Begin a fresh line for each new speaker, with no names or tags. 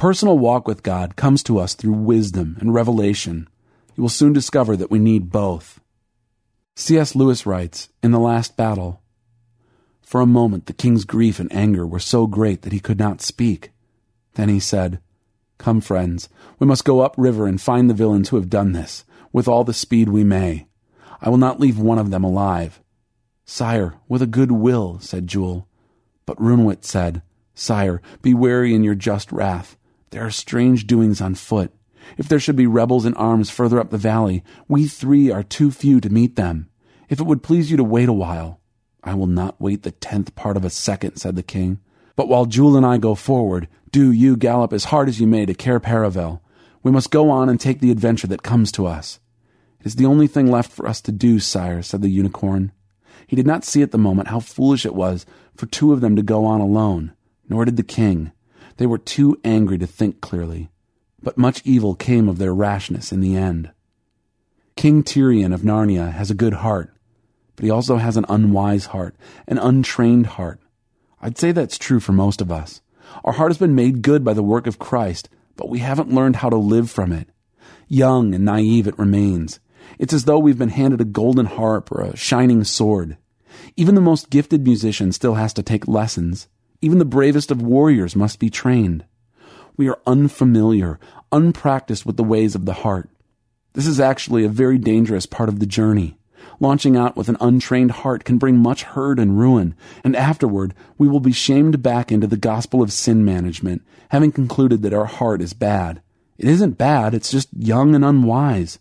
personal walk with God comes to us through wisdom and revelation. You will soon discover that we need both. C.S. Lewis writes, In the last battle, For a moment the king's grief and anger were so great that he could not speak. Then he said, Come, friends, we must go up river and find the villains who have done this, with all the speed we may. I will not leave one of them alive. Sire, with a good will, said Jewel. But Roonwit said, Sire, be wary in your just wrath. There are strange doings on foot. If there should be rebels in arms further up the valley, we three are too few to meet them. If it would please you to wait a while. I will not wait the tenth part of a second, said the king. But while Jewel and I go forward, do you gallop as hard as you may to Cair Paravel. We must go on and take the adventure that comes to us. It is the only thing left for us to do, sire, said the unicorn. He did not see at the moment how foolish it was for two of them to go on alone nor did the king. They were too angry to think clearly. But much evil came of their rashness in the end. King Tirian of Narnia has a good heart, but he also has an unwise heart, an untrained heart. I'd say that's true for most of us. Our heart has been made good by the work of Christ, but we haven't learned how to live from it. Young and naive it remains. It's as though we've been handed a golden harp or a shining sword. Even the most gifted musician still has to take lessons. Even the bravest of warriors must be trained. We are unfamiliar, unpracticed with the ways of the heart. This is actually a very dangerous part of the journey. Launching out with an untrained heart can bring much hurt and ruin, and afterward we will be shamed back into the gospel of sin management, having concluded that our heart is bad. It isn't bad, it's just young and unwise.